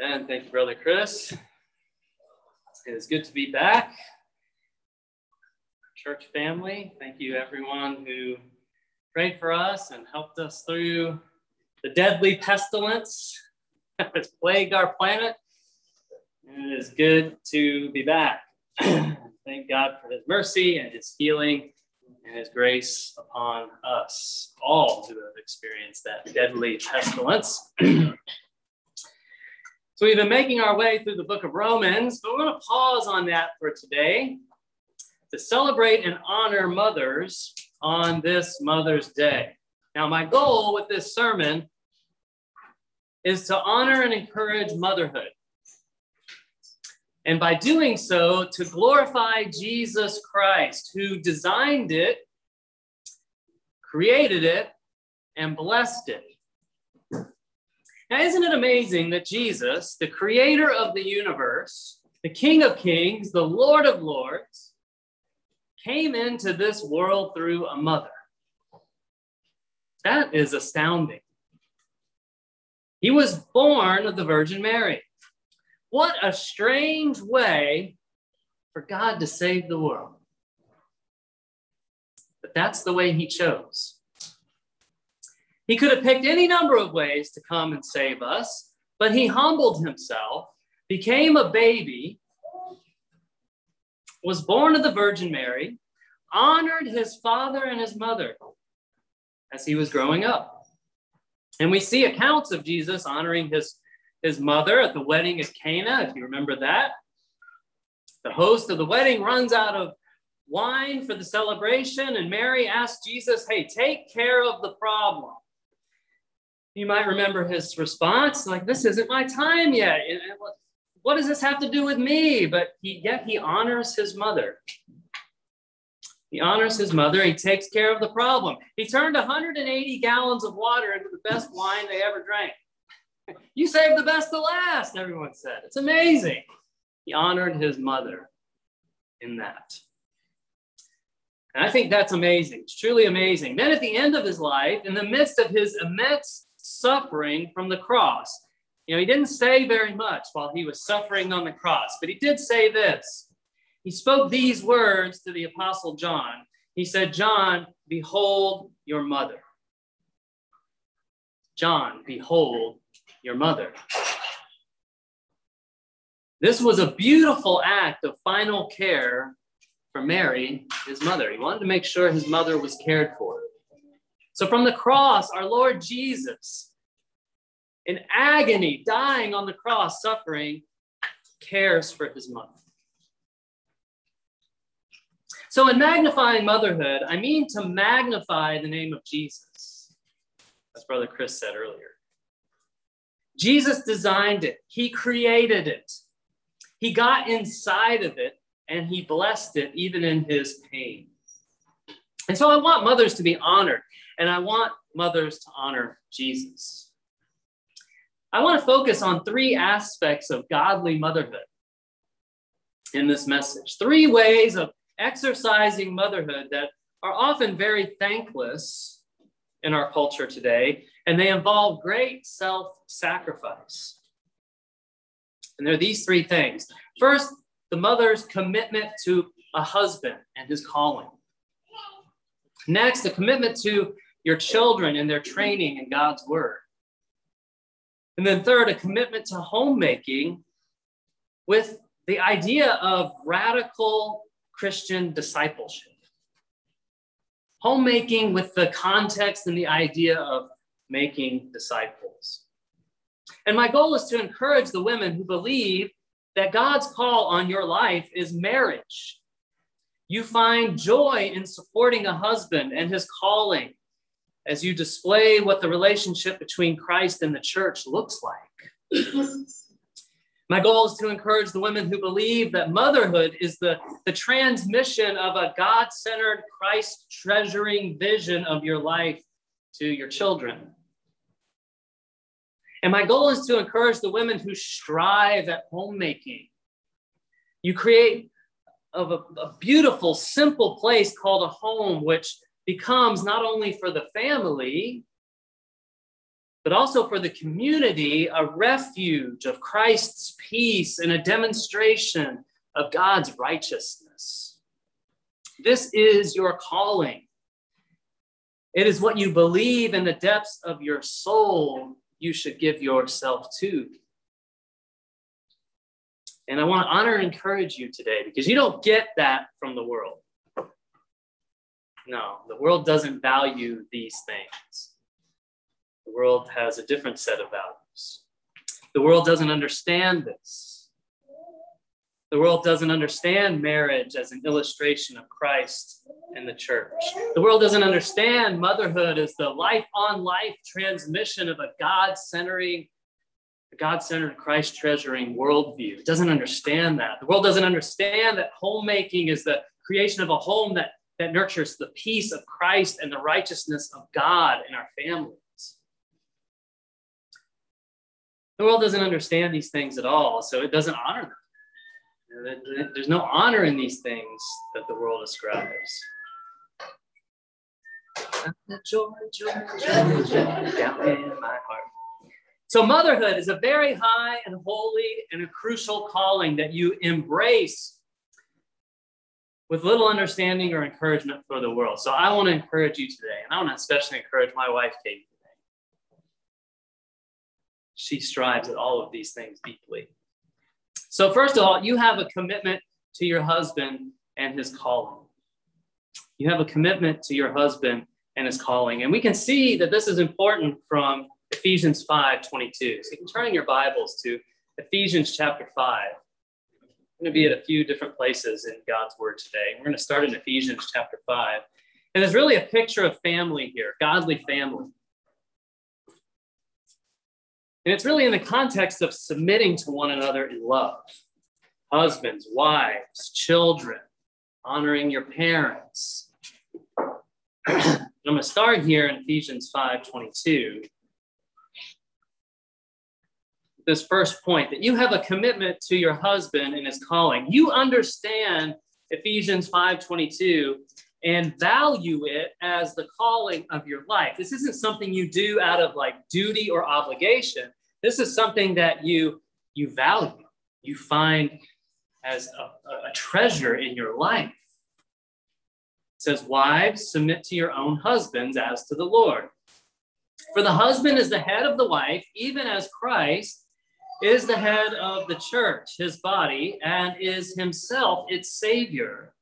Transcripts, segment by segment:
And thank you, Brother Chris. It is good to be back. Church family, thank you everyone who prayed for us and helped us through the deadly pestilence that has plagued our planet. And it is good to be back. thank God for his mercy and his healing and his grace upon us all who have experienced that deadly pestilence. So we've been making our way through the book of Romans, but we're going to pause on that for today to celebrate and honor mothers on this Mother's Day. Now, my goal with this sermon is to honor and encourage motherhood. And by doing so, to glorify Jesus Christ, who designed it, created it, and blessed it. Now, isn't it amazing that Jesus, the creator of the universe, the King of Kings, the Lord of Lords, came into this world through a mother? That is astounding. He was born of the Virgin Mary. What a strange way for God to save the world. But that's the way he chose. He could have picked any number of ways to come and save us, but he humbled himself, became a baby, was born of the Virgin Mary, honored his father and his mother as he was growing up. And we see accounts of Jesus honoring his, his mother at the wedding at Cana, if you remember that. The host of the wedding runs out of wine for the celebration, and Mary asks Jesus, Hey, take care of the problem. You might remember his response, like, this isn't my time yet. What does this have to do with me? But he, yet he honors his mother. He honors his mother. He takes care of the problem. He turned 180 gallons of water into the best wine they ever drank. You saved the best to last, everyone said. It's amazing. He honored his mother in that. And I think that's amazing. It's truly amazing. Then at the end of his life, in the midst of his immense suffering from the cross. You know, he didn't say very much while he was suffering on the cross, but he did say this. He spoke these words to the Apostle John. He said, John, behold your mother. John, behold your mother. This was a beautiful act of final care for Mary, his mother. He wanted to make sure his mother was cared for. So from the cross, our Lord Jesus, in agony, dying on the cross, suffering, cares for his mother. So, in magnifying motherhood, I mean to magnify the name of Jesus, as Brother Chris said earlier. Jesus designed it, He created it, He got inside of it, and He blessed it even in His pain. And so, I want mothers to be honored. And I want mothers to honor Jesus. I want to focus on three aspects of godly motherhood in this message. Three ways of exercising motherhood that are often very thankless in our culture today, and they involve great self sacrifice. And there are these three things. First, the mother's commitment to a husband and his calling. Next, a commitment to your children and their training in God's word. And then, third, a commitment to homemaking with the idea of radical Christian discipleship. Homemaking with the context and the idea of making disciples. And my goal is to encourage the women who believe that God's call on your life is marriage. You find joy in supporting a husband and his calling as you display what the relationship between Christ and the church looks like. My goal is to encourage the women who believe that motherhood is the, the transmission of a God centered, Christ treasuring vision of your life to your children. And my goal is to encourage the women who strive at homemaking. You create of a, a beautiful, simple place called a home, which becomes not only for the family, but also for the community, a refuge of Christ's peace and a demonstration of God's righteousness. This is your calling. It is what you believe in the depths of your soul you should give yourself to. And I want to honor and encourage you today because you don't get that from the world. No, the world doesn't value these things. The world has a different set of values. The world doesn't understand this. The world doesn't understand marriage as an illustration of Christ and the church. The world doesn't understand motherhood as the life on life transmission of a God centering, God centered, Christ treasuring worldview. It doesn't understand that. The world doesn't understand that homemaking is the creation of a home that, that nurtures the peace of Christ and the righteousness of God in our families. The world doesn't understand these things at all, so it doesn't honor them. There's no honor in these things that the world ascribes. Joy, joy, joy, joy down in my heart. So, motherhood is a very high and holy and a crucial calling that you embrace with little understanding or encouragement for the world. So, I want to encourage you today, and I want to especially encourage my wife, Kate, today. she strives at all of these things deeply. So, first of all, you have a commitment to your husband and his calling. You have a commitment to your husband and his calling. And we can see that this is important from Ephesians 5 22. So you can turn your Bibles to Ephesians chapter 5. I'm going to be at a few different places in God's word today. We're going to start in Ephesians chapter 5. And there's really a picture of family here, godly family. And it's really in the context of submitting to one another in love. Husbands, wives, children, honoring your parents. I'm going to start here in Ephesians 5 22. This first point that you have a commitment to your husband and his calling. You understand Ephesians 5 22 and value it as the calling of your life. This isn't something you do out of like duty or obligation. This is something that you you value, you find as a, a treasure in your life. It says, Wives, submit to your own husbands as to the Lord. For the husband is the head of the wife, even as Christ is the head of the church, his body, and is himself its Savior.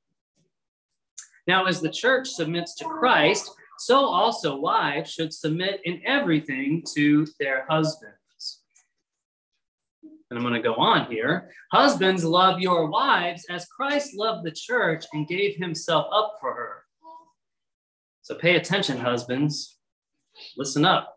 Now, as the church submits to Christ, so also wives should submit in everything to their husbands. and I'm going to go on here. Husbands, love your wives as Christ loved the church and gave himself up for her. So pay attention, husbands. Listen up.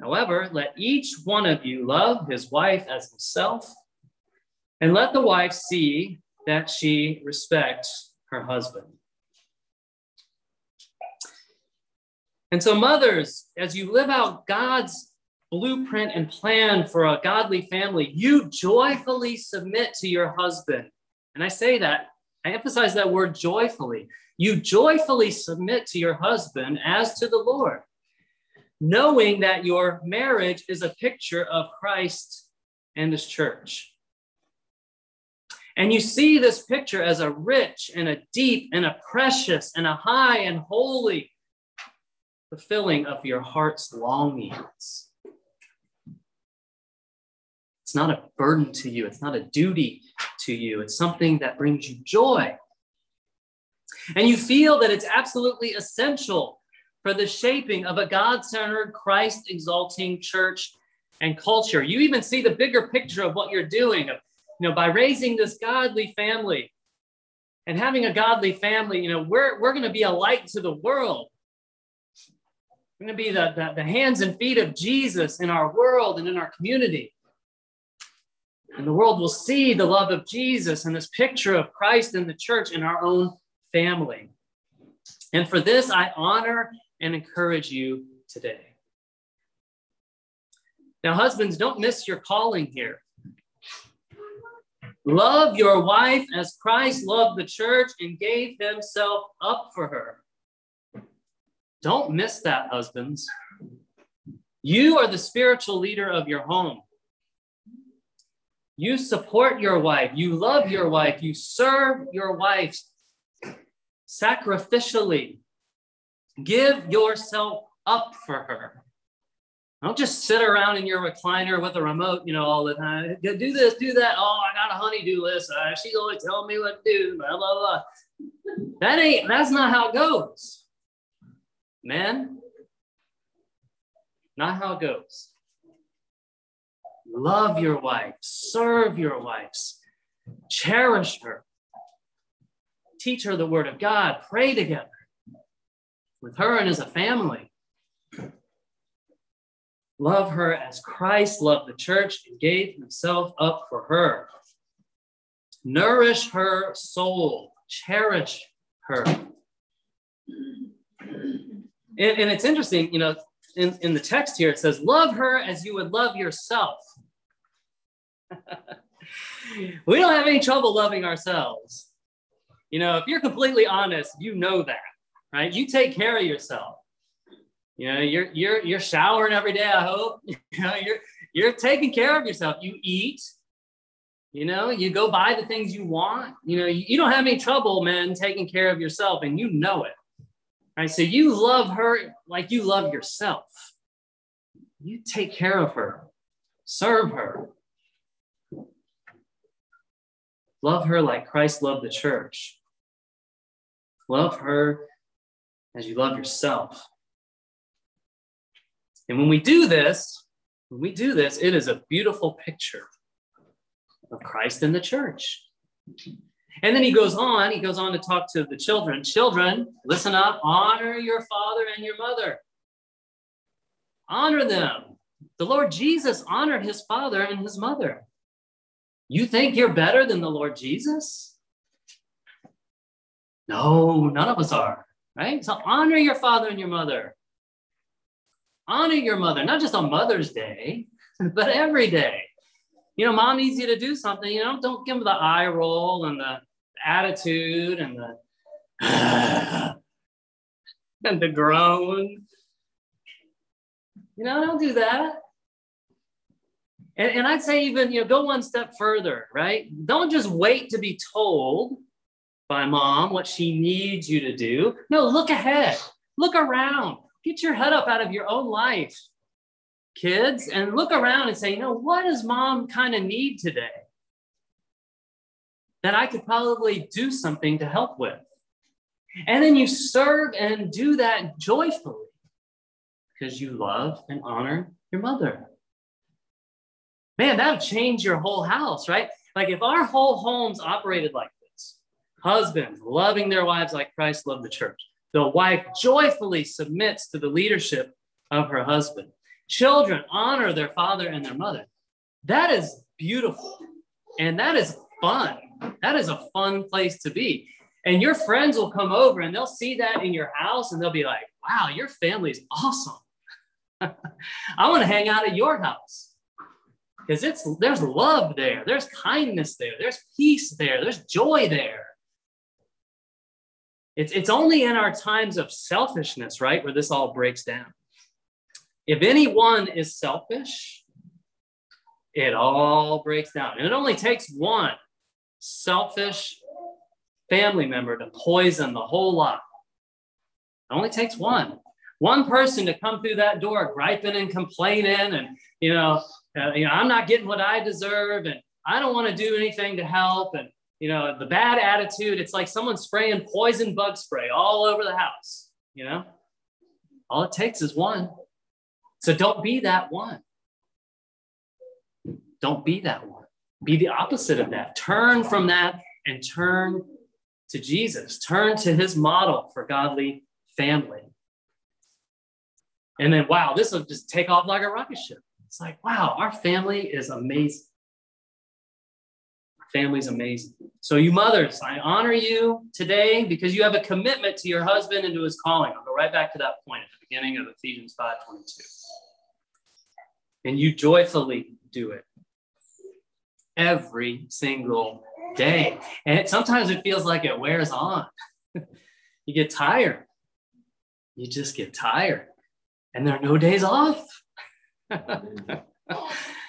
However, let each one of you love his wife as himself, and let the wife see that she respects her husband. And so, mothers, as you live out God's blueprint and plan for a godly family, you joyfully submit to your husband. And I say that, I emphasize that word joyfully. You joyfully submit to your husband as to the Lord, knowing that your marriage is a picture of Christ and his church. And you see this picture as a rich and a deep and a precious and a high and holy fulfilling of your heart's longings. It's not a burden to you. It's not a duty to you. It's something that brings you joy. And you feel that it's absolutely essential for the shaping of a God centered, Christ exalting church and culture. You even see the bigger picture of what you're doing. You know, by raising this godly family and having a godly family, you know, we're, we're going to be a light to the world. We're going to be the, the, the hands and feet of Jesus in our world and in our community. And the world will see the love of Jesus and this picture of Christ in the church in our own family. And for this, I honor and encourage you today. Now, husbands, don't miss your calling here. Love your wife as Christ loved the church and gave himself up for her. Don't miss that, husbands. You are the spiritual leader of your home. You support your wife. You love your wife. You serve your wife sacrificially. Give yourself up for her. Don't just sit around in your recliner with a remote, you know, all the time. Do this, do that. Oh, I got a honeydew list. Uh, she's always telling me what to do. Blah blah blah. That ain't. That's not how it goes, man. Not how it goes. Love your wife. Serve your wives. Cherish her. Teach her the word of God. Pray together with her and as a family. Love her as Christ loved the church and gave himself up for her. Nourish her soul, cherish her. And, and it's interesting, you know, in, in the text here, it says, Love her as you would love yourself. we don't have any trouble loving ourselves. You know, if you're completely honest, you know that, right? You take care of yourself. You know, you're you're you're showering every day. I hope you know you're you're taking care of yourself. You eat. You know, you go buy the things you want. You know, you, you don't have any trouble, man, taking care of yourself, and you know it. Right. So you love her like you love yourself. You take care of her, serve her, love her like Christ loved the church. Love her as you love yourself. And when we do this, when we do this, it is a beautiful picture of Christ in the church. And then he goes on, he goes on to talk to the children. Children, listen up, honor your father and your mother. Honor them. The Lord Jesus honored his father and his mother. You think you're better than the Lord Jesus? No, none of us are, right? So honor your father and your mother. Honor your mother, not just on Mother's Day, but every day. You know, mom needs you to do something, you know, don't give them the eye roll and the attitude and the and the groan. You know, don't do that. And, and I'd say even, you know, go one step further, right? Don't just wait to be told by mom what she needs you to do. No, look ahead, look around, get your head up out of your own life, kids, and look around and say, you know, what does mom kind of need today? That I could probably do something to help with. And then you serve and do that joyfully because you love and honor your mother. Man, that would change your whole house, right? Like if our whole homes operated like husbands loving their wives like Christ loved the church, the wife joyfully submits to the leadership of her husband. Children honor their father and their mother. That is beautiful. And that is fun. That is a fun place to be. And your friends will come over and they'll see that in your house and they'll be like, wow, your family is awesome. I want to hang out at your house because it's there's love there, there's kindness there, there's peace there, there's joy there. It's, it's only in our times of selfishness, right, where this all breaks down. If anyone is selfish, it all breaks down. And it only takes one selfish family member to poison the whole lot. It only takes one. One person to come through that door griping and complaining and, you know, uh, you know, I'm not getting what I deserve, and I don't want to do anything to help. And, you know, the bad attitude, it's like someone spraying poison bug spray all over the house, you know? All it takes is one. So don't be that one. Don't be that one. Be the opposite of that. Turn from that and turn to Jesus. Turn to his model for godly family. And then, wow, this will just take off like a rocket ship. It's like, wow, our family is amazing. Family's amazing. So, you mothers, I honor you today because you have a commitment to your husband and to his calling. I'll go right back to that point at the beginning of Ephesians 5 22. And you joyfully do it every single day. And it, sometimes it feels like it wears on. you get tired. You just get tired. And there are no days off.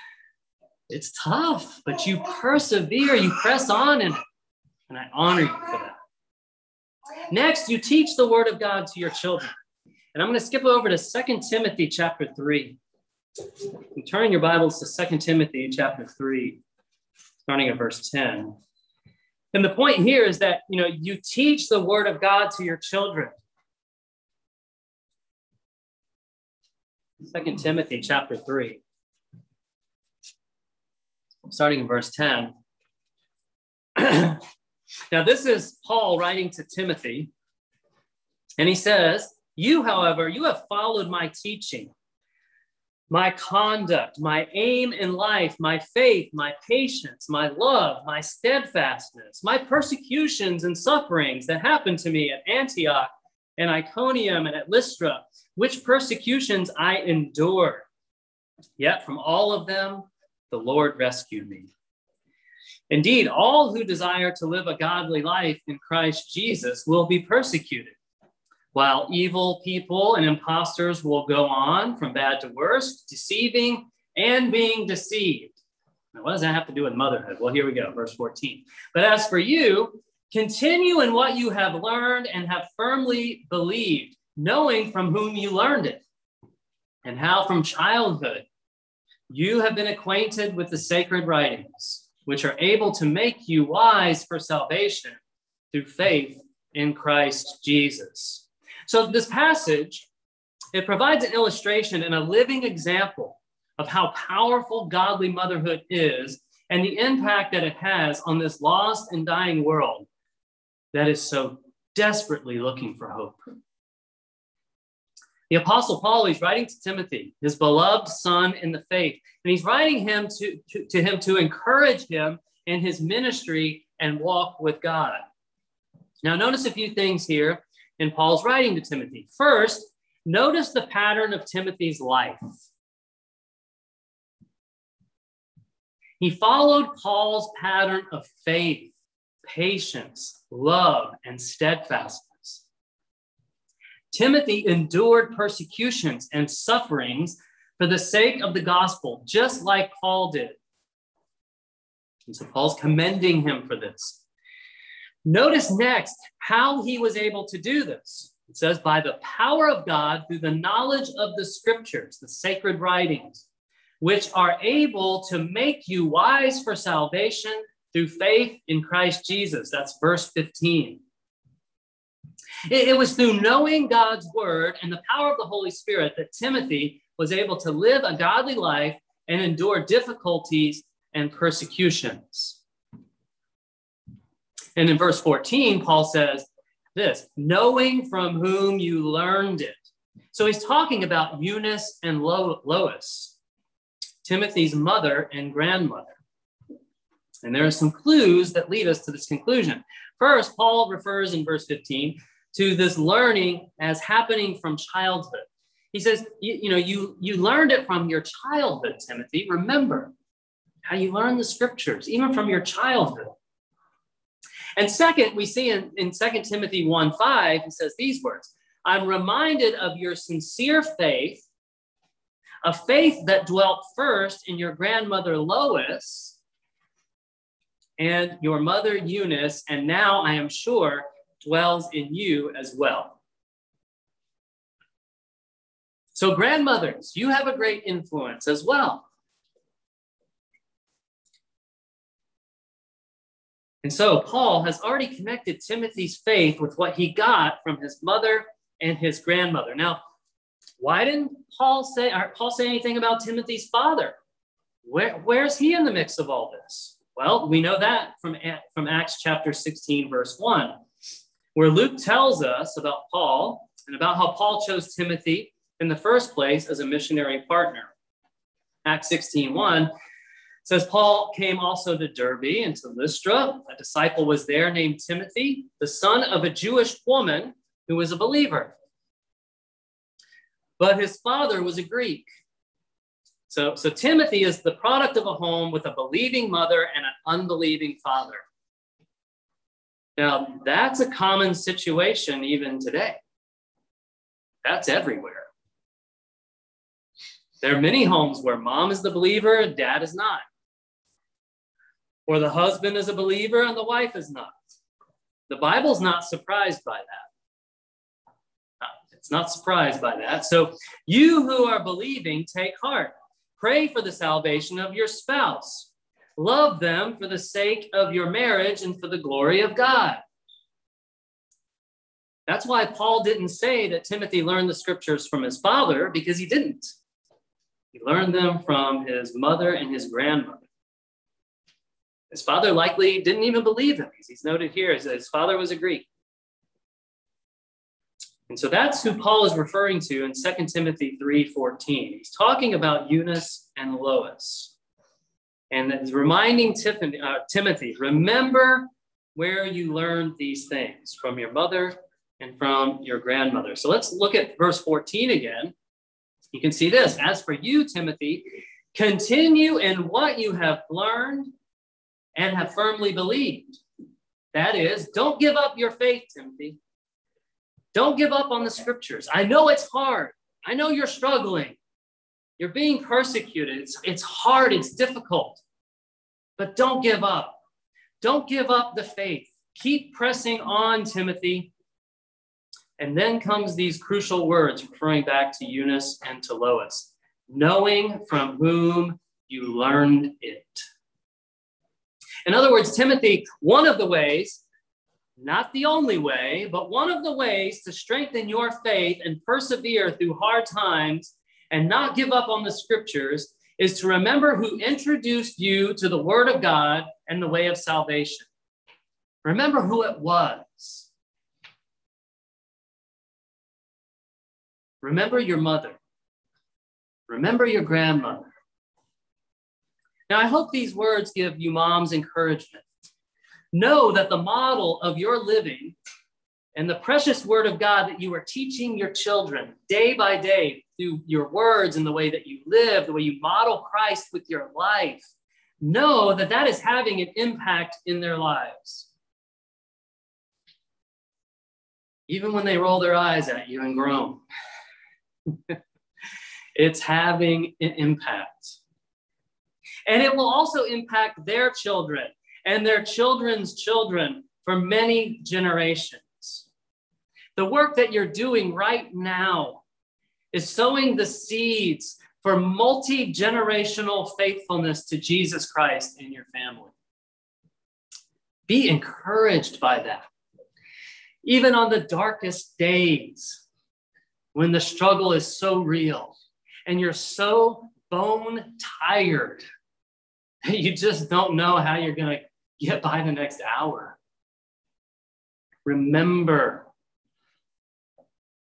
it's tough, but you persevere, you press on, and, and I honor you for that. Next, you teach the word of God to your children. And I'm going to skip over to Second Timothy chapter 3. I'm turning your Bibles to Second Timothy chapter 3, starting at verse 10. And the point here is that you know you teach the word of God to your children. Second Timothy chapter 3, starting in verse 10. now, this is Paul writing to Timothy, and he says, You, however, you have followed my teaching, my conduct, my aim in life, my faith, my patience, my love, my steadfastness, my persecutions and sufferings that happened to me at Antioch and Iconium and at Lystra which persecutions I endured. Yet from all of them, the Lord rescued me. Indeed, all who desire to live a godly life in Christ Jesus will be persecuted, while evil people and impostors will go on from bad to worse, deceiving and being deceived. Now, what does that have to do with motherhood? Well, here we go, verse 14. But as for you, continue in what you have learned and have firmly believed knowing from whom you learned it, and how from childhood you have been acquainted with the sacred writings, which are able to make you wise for salvation through faith in Christ Jesus. So, this passage, it provides an illustration and a living example of how powerful godly motherhood is and the impact that it has on this lost and dying world that is so desperately looking for hope. The Apostle Paul, he's writing to Timothy, his beloved son in the faith, and he's writing him to, to, to him to encourage him in his ministry and walk with God. Now, notice a few things here in Paul's writing to Timothy. First, notice the pattern of Timothy's life. He followed Paul's pattern of faith, patience, love, and steadfastness. Timothy endured persecutions and sufferings for the sake of the gospel, just like Paul did. And so Paul's commending him for this. Notice next how he was able to do this. It says, by the power of God through the knowledge of the scriptures, the sacred writings, which are able to make you wise for salvation through faith in Christ Jesus. That's verse 15. It, it was through knowing God's word and the power of the Holy Spirit that Timothy was able to live a godly life and endure difficulties and persecutions. And in verse 14, Paul says this knowing from whom you learned it. So he's talking about Eunice and Lo- Lois, Timothy's mother and grandmother. And there are some clues that lead us to this conclusion. First, Paul refers in verse 15 to this learning as happening from childhood. He says, you, you, know, you, you learned it from your childhood, Timothy. Remember how you learn the scriptures, even from your childhood. And second, we see in, in 2 Timothy 1 5, he says these words I'm reminded of your sincere faith, a faith that dwelt first in your grandmother Lois and your mother Eunice, and now I am sure dwells in you as well. So, grandmothers, you have a great influence as well. And so, Paul has already connected Timothy's faith with what he got from his mother and his grandmother. Now, why didn't Paul say, Paul say anything about Timothy's father? Where, where's he in the mix of all this? Well, we know that from, from Acts chapter 16, verse 1 where Luke tells us about Paul and about how Paul chose Timothy in the first place as a missionary partner. Acts 16, 1 says Paul came also to Derbe and to Lystra. A disciple was there named Timothy, the son of a Jewish woman who was a believer. But his father was a Greek. So, so Timothy is the product of a home with a believing mother and an unbelieving father. Now, that's a common situation even today. That's everywhere. There are many homes where mom is the believer, and dad is not or the husband is a believer and the wife is not. The Bible's not surprised by that. Uh, it's not surprised by that. So, you who are believing, take heart. Pray for the salvation of your spouse. Love them for the sake of your marriage and for the glory of God. That's why Paul didn't say that Timothy learned the scriptures from his father, because he didn't. He learned them from his mother and his grandmother. His father likely didn't even believe him. He's noted here his father was a Greek. And so that's who Paul is referring to in 2 Timothy 3:14. He's talking about Eunice and Lois. And reminding Tiffany, uh, Timothy, remember where you learned these things from your mother and from your grandmother. So let's look at verse 14 again. You can see this. As for you, Timothy, continue in what you have learned and have firmly believed. That is, don't give up your faith, Timothy. Don't give up on the scriptures. I know it's hard. I know you're struggling. You're being persecuted. It's, it's hard, it's difficult. But don't give up. Don't give up the faith. Keep pressing on, Timothy. And then comes these crucial words referring back to Eunice and to Lois knowing from whom you learned it. In other words, Timothy, one of the ways, not the only way, but one of the ways to strengthen your faith and persevere through hard times and not give up on the scriptures is to remember who introduced you to the word of God and the way of salvation. Remember who it was. Remember your mother. Remember your grandmother. Now, I hope these words give you moms encouragement. Know that the model of your living and the precious word of God that you are teaching your children day by day through your words and the way that you live, the way you model Christ with your life, know that that is having an impact in their lives. Even when they roll their eyes at you and groan, it's having an impact. And it will also impact their children and their children's children for many generations. The work that you're doing right now is sowing the seeds for multi generational faithfulness to Jesus Christ in your family. Be encouraged by that. Even on the darkest days, when the struggle is so real and you're so bone tired that you just don't know how you're going to get by the next hour. Remember,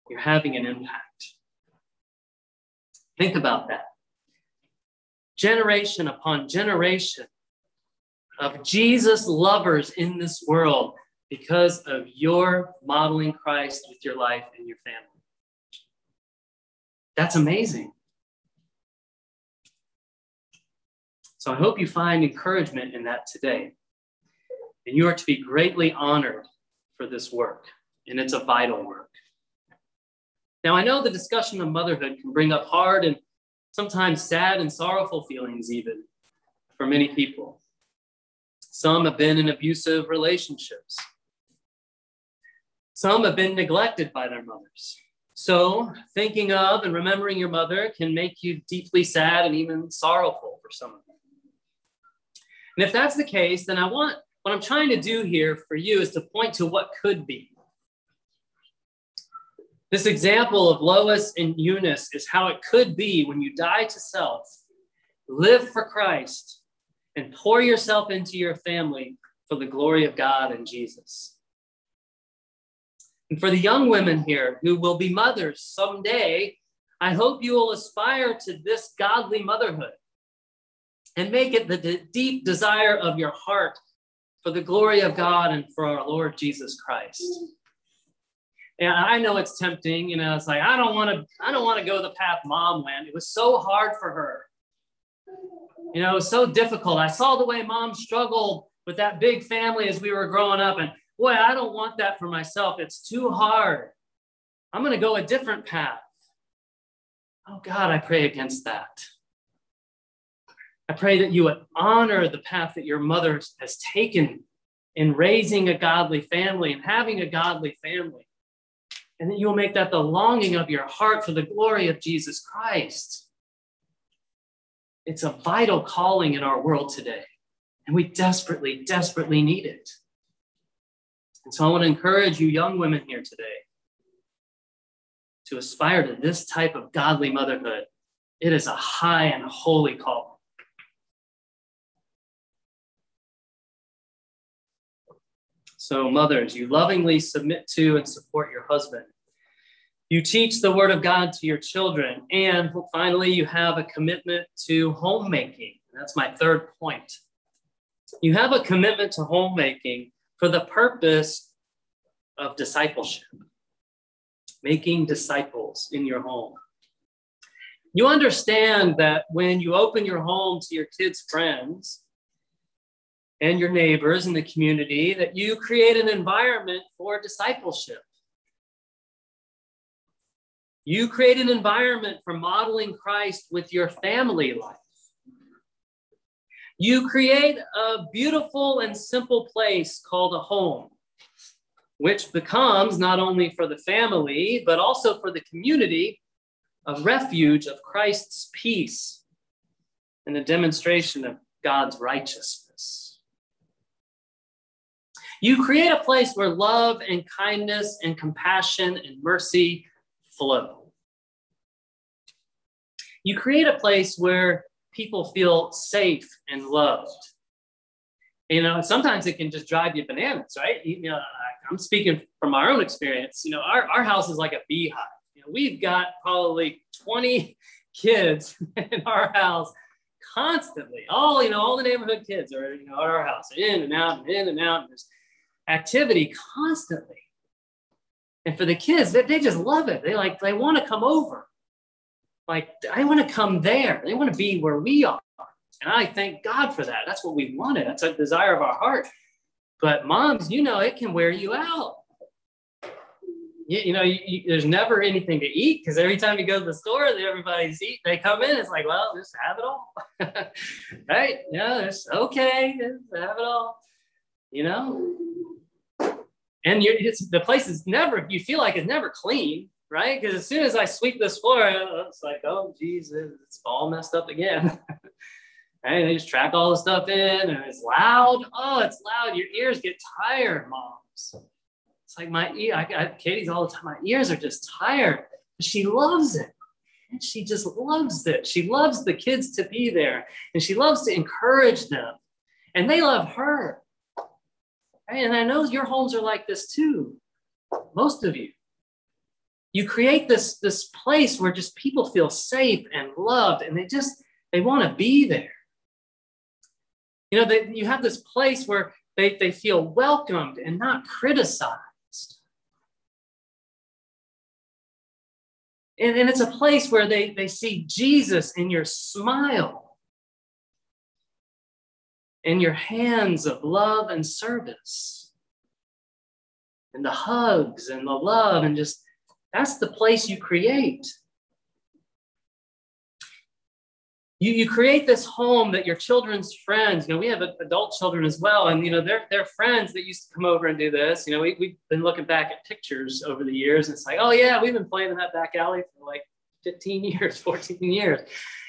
you're having an impact. Think about that. Generation upon generation of Jesus lovers in this world because of your modeling Christ with your life and your family. That's amazing. So I hope you find encouragement in that today. And you are to be greatly honored for this work, and it's a vital work. Now, I know the discussion of motherhood can bring up hard and sometimes sad and sorrowful feelings, even for many people. Some have been in abusive relationships. Some have been neglected by their mothers. So, thinking of and remembering your mother can make you deeply sad and even sorrowful for some of them. And if that's the case, then I want what I'm trying to do here for you is to point to what could be. This example of Lois and Eunice is how it could be when you die to self, live for Christ, and pour yourself into your family for the glory of God and Jesus. And for the young women here who will be mothers someday, I hope you will aspire to this godly motherhood and make it the deep desire of your heart for the glory of God and for our Lord Jesus Christ. And I know it's tempting, you know, it's like I don't want to I don't want to go the path mom went. It was so hard for her. You know, it was so difficult. I saw the way mom struggled with that big family as we were growing up and boy, I don't want that for myself. It's too hard. I'm going to go a different path. Oh God, I pray against that. I pray that you would honor the path that your mother has taken in raising a godly family and having a godly family. And that you will make that the longing of your heart for the glory of Jesus Christ. It's a vital calling in our world today, and we desperately, desperately need it. And so I want to encourage you, young women here today, to aspire to this type of godly motherhood. It is a high and holy call. So, mothers, you lovingly submit to and support your husband. You teach the word of God to your children. And finally, you have a commitment to homemaking. That's my third point. You have a commitment to homemaking for the purpose of discipleship, making disciples in your home. You understand that when you open your home to your kids' friends and your neighbors in the community, that you create an environment for discipleship. You create an environment for modeling Christ with your family life. You create a beautiful and simple place called a home, which becomes not only for the family, but also for the community, a refuge of Christ's peace and a demonstration of God's righteousness. You create a place where love and kindness and compassion and mercy flow. You create a place where people feel safe and loved. You know, sometimes it can just drive you bananas, right? You know, I'm speaking from our own experience. You know, our, our house is like a beehive. You know, we've got probably 20 kids in our house constantly. All, you know, all the neighborhood kids are, you know, at our house, in and out and in and out. And there's activity constantly. And for the kids, they, they just love it. They like, they want to come over. Like, I want to come there. They want to be where we are. And I thank God for that. That's what we wanted. That's a desire of our heart. But moms, you know, it can wear you out. You, you know, you, you, there's never anything to eat because every time you go to the store, everybody's eat. They come in, it's like, well, just have it all, right? Yeah, it's okay, just have it all. You know, and you're, the place is never. You feel like it's never clean right? Because as soon as I sweep this floor, it's like, oh, jesus it's all messed up again. right? They just track all the stuff in and it's loud. Oh, it's loud. Your ears get tired, moms. It's like my ear, I, I Katie's all the time, my ears are just tired. She loves it. And she just loves it. She loves the kids to be there and she loves to encourage them. And they love her. And I know your homes are like this too. Most of you. You create this this place where just people feel safe and loved and they just they want to be there. You know they, you have this place where they, they feel welcomed and not criticized. And, and it's a place where they, they see jesus in your smile in your hands of love and service and the hugs and the love and just that's the place you create. You, you create this home that your children's friends, you know, we have adult children as well, and you know, they're, they're friends that used to come over and do this. You know, we, we've been looking back at pictures over the years, and it's like, oh yeah, we've been playing in that back alley for like 15 years, 14 years.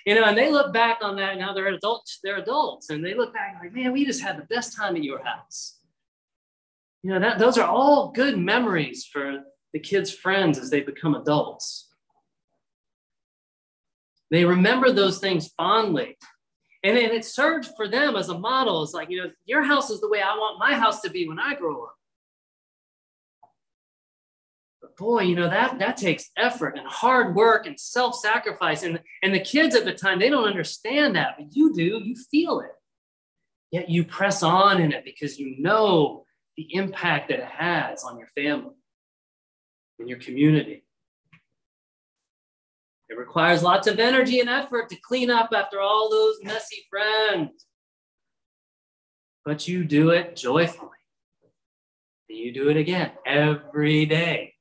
You know, and they look back on that now they're adults, they're adults, and they look back like, man, we just had the best time at your house. You know, that those are all good memories for the kids' friends as they become adults. They remember those things fondly. And, and it served for them as a model. It's like, you know, your house is the way I want my house to be when I grow up. But boy, you know, that, that takes effort and hard work and self sacrifice. And, and the kids at the time, they don't understand that, but you do, you feel it. Yet you press on in it because you know the impact that it has on your family and your community. It requires lots of energy and effort to clean up after all those messy friends. But you do it joyfully. And you do it again every day.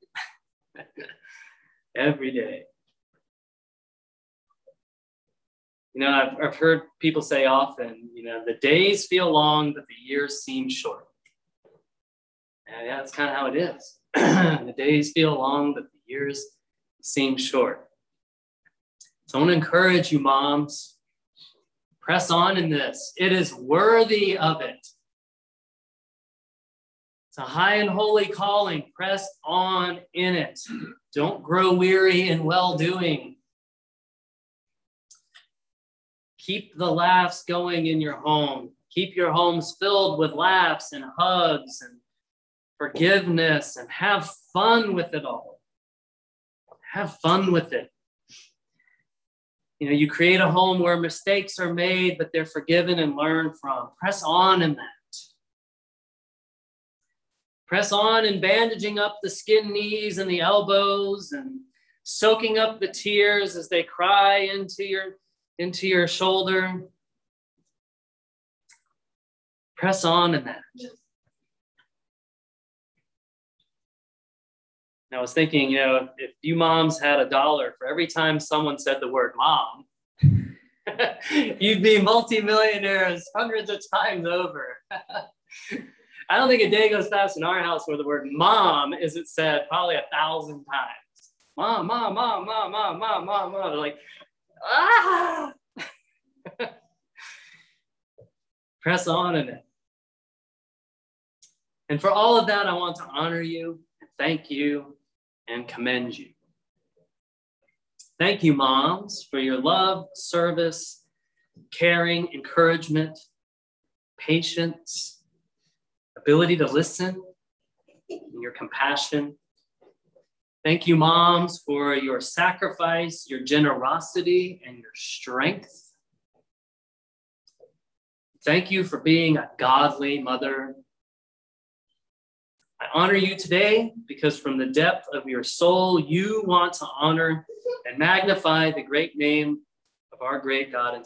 every day. You know, I've, I've heard people say often, you know, the days feel long, but the years seem short. And yeah, that's kind of how it is. the days feel long, but the years seem short. So I want to encourage you, moms. Press on in this. It is worthy of it. It's a high and holy calling. Press on in it. Don't grow weary in well doing. Keep the laughs going in your home. Keep your homes filled with laughs and hugs and forgiveness and have fun with it all. Have fun with it. You know, you create a home where mistakes are made, but they're forgiven and learned from. Press on in that. Press on and bandaging up the skin knees and the elbows and soaking up the tears as they cry into your into your shoulder. Press on in that. and I was thinking, you know, if you moms had a dollar for every time someone said the word mom, you'd be multimillionaires hundreds of times over. I don't think a day goes past in our house where the word mom isn't said probably a thousand times. Mom, mom, mom, mom, mom, mom, mom, mom. They're like, ah. Press on in it. And for all of that, I want to honor you thank you and commend you. Thank you, moms, for your love, service, caring, encouragement, patience, ability to listen, and your compassion. Thank you, moms, for your sacrifice, your generosity, and your strength. Thank you for being a godly mother I honor you today because from the depth of your soul, you want to honor and magnify the great name of our great God and